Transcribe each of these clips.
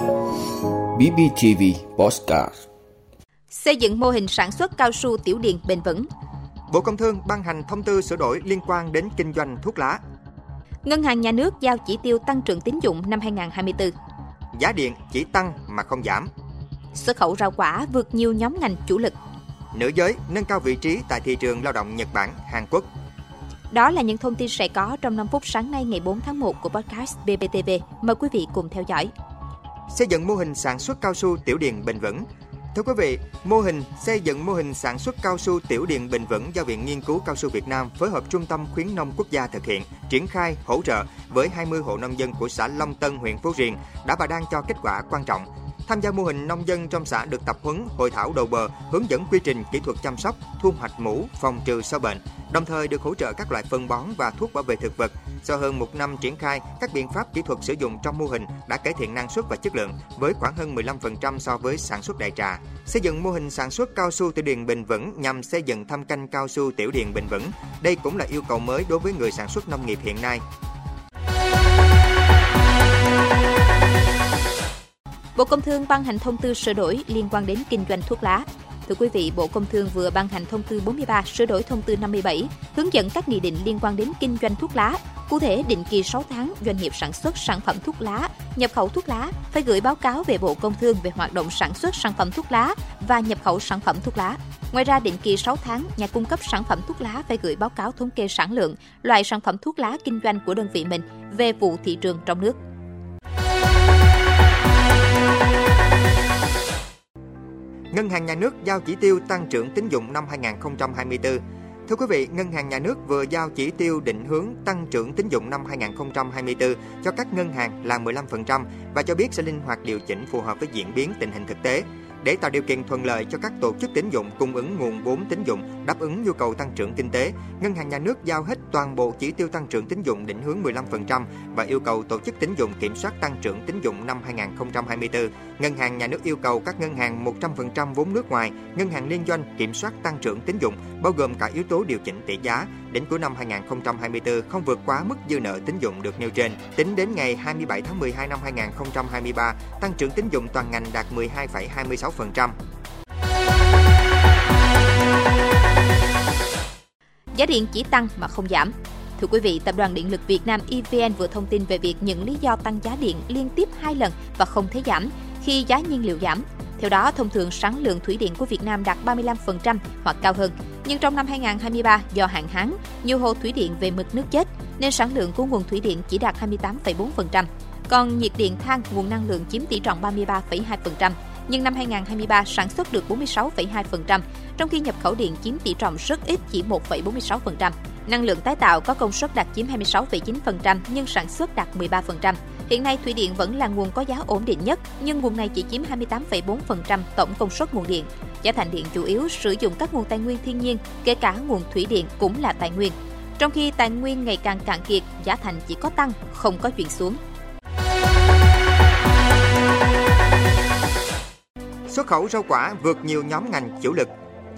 BBTV Postcard Xây dựng mô hình sản xuất cao su tiểu điền bền vững. Bộ Công Thương ban hành thông tư sửa đổi liên quan đến kinh doanh thuốc lá. Ngân hàng nhà nước giao chỉ tiêu tăng trưởng tín dụng năm 2024. Giá điện chỉ tăng mà không giảm. Xuất khẩu rau quả vượt nhiều nhóm ngành chủ lực. Nữ giới nâng cao vị trí tại thị trường lao động Nhật Bản, Hàn Quốc. Đó là những thông tin sẽ có trong 5 phút sáng nay ngày 4 tháng 1 của podcast BBTV. Mời quý vị cùng theo dõi. Xây dựng mô hình sản xuất cao su tiểu điền bền vững. Thưa quý vị, mô hình xây dựng mô hình sản xuất cao su tiểu điền bền vững do Viện Nghiên cứu Cao su Việt Nam phối hợp Trung tâm Khuyến nông Quốc gia thực hiện, triển khai, hỗ trợ với 20 hộ nông dân của xã Long Tân, huyện Phú Riềng đã và đang cho kết quả quan trọng. Tham gia mô hình nông dân trong xã được tập huấn, hội thảo đầu bờ, hướng dẫn quy trình kỹ thuật chăm sóc, thu hoạch mũ, phòng trừ sâu bệnh, đồng thời được hỗ trợ các loại phân bón và thuốc bảo vệ thực vật. Sau hơn một năm triển khai, các biện pháp kỹ thuật sử dụng trong mô hình đã cải thiện năng suất và chất lượng với khoảng hơn 15% so với sản xuất đại trà. Xây dựng mô hình sản xuất cao su tiểu điền bền vững nhằm xây dựng thâm canh cao su tiểu điền bền vững. Đây cũng là yêu cầu mới đối với người sản xuất nông nghiệp hiện nay. Bộ Công Thương ban hành thông tư sửa đổi liên quan đến kinh doanh thuốc lá. Thưa quý vị, Bộ Công Thương vừa ban hành thông tư 43 sửa đổi thông tư 57 hướng dẫn các nghị định liên quan đến kinh doanh thuốc lá. Cụ thể, định kỳ 6 tháng, doanh nghiệp sản xuất sản phẩm thuốc lá, nhập khẩu thuốc lá phải gửi báo cáo về Bộ Công Thương về hoạt động sản xuất sản phẩm thuốc lá và nhập khẩu sản phẩm thuốc lá. Ngoài ra, định kỳ 6 tháng, nhà cung cấp sản phẩm thuốc lá phải gửi báo cáo thống kê sản lượng, loại sản phẩm thuốc lá kinh doanh của đơn vị mình về vụ thị trường trong nước. Ngân hàng Nhà nước giao chỉ tiêu tăng trưởng tín dụng năm 2024. Thưa quý vị, Ngân hàng Nhà nước vừa giao chỉ tiêu định hướng tăng trưởng tín dụng năm 2024 cho các ngân hàng là 15% và cho biết sẽ linh hoạt điều chỉnh phù hợp với diễn biến tình hình thực tế để tạo điều kiện thuận lợi cho các tổ chức tín dụng cung ứng nguồn vốn tín dụng đáp ứng nhu cầu tăng trưởng kinh tế, Ngân hàng Nhà nước giao hết toàn bộ chỉ tiêu tăng trưởng tín dụng định hướng 15% và yêu cầu tổ chức tín dụng kiểm soát tăng trưởng tín dụng năm 2024. Ngân hàng Nhà nước yêu cầu các ngân hàng 100% vốn nước ngoài, ngân hàng liên doanh kiểm soát tăng trưởng tín dụng bao gồm cả yếu tố điều chỉnh tỷ giá đến cuối năm 2024 không vượt quá mức dư nợ tín dụng được nêu trên. Tính đến ngày 27 tháng 12 năm 2023, tăng trưởng tín dụng toàn ngành đạt 12,26%. Giá điện chỉ tăng mà không giảm. Thưa quý vị, Tập đoàn Điện lực Việt Nam EVN vừa thông tin về việc những lý do tăng giá điện liên tiếp hai lần và không thấy giảm khi giá nhiên liệu giảm. Theo đó, thông thường sản lượng thủy điện của Việt Nam đạt 35% hoặc cao hơn. Nhưng trong năm 2023, do hạn hán, nhiều hồ thủy điện về mực nước chết, nên sản lượng của nguồn thủy điện chỉ đạt 28,4%. Còn nhiệt điện than, nguồn năng lượng chiếm tỷ trọng 33,2%. Nhưng năm 2023 sản xuất được 46,2%, trong khi nhập khẩu điện chiếm tỷ trọng rất ít chỉ 1,46%. Năng lượng tái tạo có công suất đạt chiếm 26,9% nhưng sản xuất đạt 13%. Hiện nay thủy điện vẫn là nguồn có giá ổn định nhất, nhưng nguồn này chỉ chiếm 28,4% tổng công suất nguồn điện. Giá thành điện chủ yếu sử dụng các nguồn tài nguyên thiên nhiên, kể cả nguồn thủy điện cũng là tài nguyên. Trong khi tài nguyên ngày càng cạn kiệt, giá thành chỉ có tăng, không có chuyện xuống. Xuất khẩu rau quả vượt nhiều nhóm ngành chủ lực.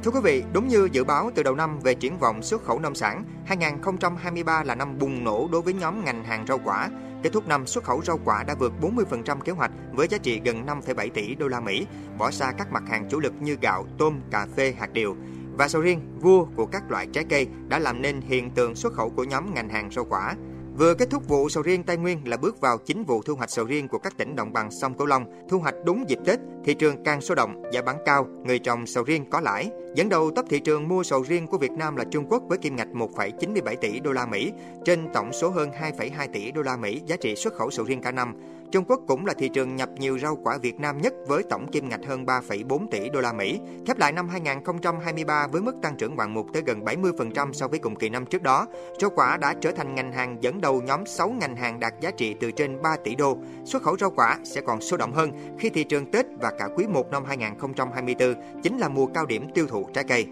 Thưa quý vị, đúng như dự báo từ đầu năm về triển vọng xuất khẩu nông sản, 2023 là năm bùng nổ đối với nhóm ngành hàng rau quả. Kết thúc năm, xuất khẩu rau quả đã vượt 40% kế hoạch với giá trị gần 5,7 tỷ đô la Mỹ, bỏ xa các mặt hàng chủ lực như gạo, tôm, cà phê, hạt điều. Và sầu riêng, vua của các loại trái cây đã làm nên hiện tượng xuất khẩu của nhóm ngành hàng rau quả. Vừa kết thúc vụ sầu riêng Tây Nguyên là bước vào chính vụ thu hoạch sầu riêng của các tỉnh đồng bằng sông Cửu Long. Thu hoạch đúng dịp Tết, thị trường càng sôi động, giá bán cao, người trồng sầu riêng có lãi. Dẫn đầu top thị trường mua sầu riêng của Việt Nam là Trung Quốc với kim ngạch 1,97 tỷ đô la Mỹ trên tổng số hơn 2,2 tỷ đô la Mỹ giá trị xuất khẩu sầu riêng cả năm. Trung Quốc cũng là thị trường nhập nhiều rau quả Việt Nam nhất với tổng kim ngạch hơn 3,4 tỷ đô la Mỹ. Khép lại năm 2023 với mức tăng trưởng ngoạn mục tới gần 70% so với cùng kỳ năm trước đó, rau quả đã trở thành ngành hàng dẫn đầu nhóm 6 ngành hàng đạt giá trị từ trên 3 tỷ đô. Xuất khẩu rau quả sẽ còn sôi động hơn khi thị trường Tết và cả quý 1 năm 2024 chính là mùa cao điểm tiêu thụ trái cây.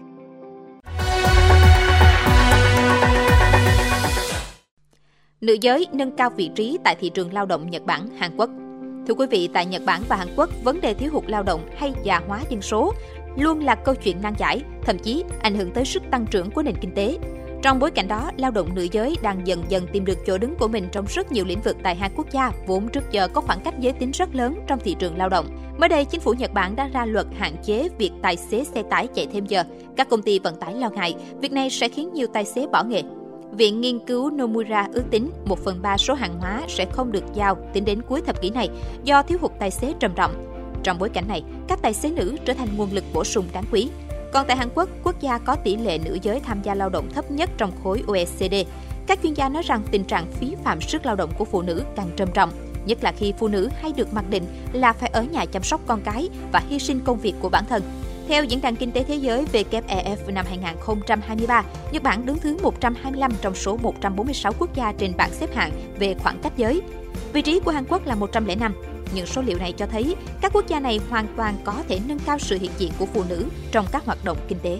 Nữ giới nâng cao vị trí tại thị trường lao động Nhật Bản, Hàn Quốc. Thưa quý vị, tại Nhật Bản và Hàn Quốc, vấn đề thiếu hụt lao động hay già hóa dân số luôn là câu chuyện nan giải, thậm chí ảnh hưởng tới sức tăng trưởng của nền kinh tế. Trong bối cảnh đó, lao động nữ giới đang dần dần tìm được chỗ đứng của mình trong rất nhiều lĩnh vực tại hai quốc gia vốn trước giờ có khoảng cách giới tính rất lớn trong thị trường lao động. Mới đây, chính phủ Nhật Bản đã ra luật hạn chế việc tài xế xe tải chạy thêm giờ. Các công ty vận tải lo ngại, việc này sẽ khiến nhiều tài xế bỏ nghề. Viện nghiên cứu Nomura ước tính 1 phần 3 số hàng hóa sẽ không được giao tính đến cuối thập kỷ này do thiếu hụt tài xế trầm trọng. Trong bối cảnh này, các tài xế nữ trở thành nguồn lực bổ sung đáng quý. Còn tại Hàn Quốc, quốc gia có tỷ lệ nữ giới tham gia lao động thấp nhất trong khối OECD. Các chuyên gia nói rằng tình trạng phí phạm sức lao động của phụ nữ càng trầm trọng, nhất là khi phụ nữ hay được mặc định là phải ở nhà chăm sóc con cái và hy sinh công việc của bản thân. Theo Diễn đàn Kinh tế Thế giới WEF năm 2023, Nhật Bản đứng thứ 125 trong số 146 quốc gia trên bảng xếp hạng về khoảng cách giới. Vị trí của Hàn Quốc là 105. Những số liệu này cho thấy các quốc gia này hoàn toàn có thể nâng cao sự hiện diện của phụ nữ trong các hoạt động kinh tế.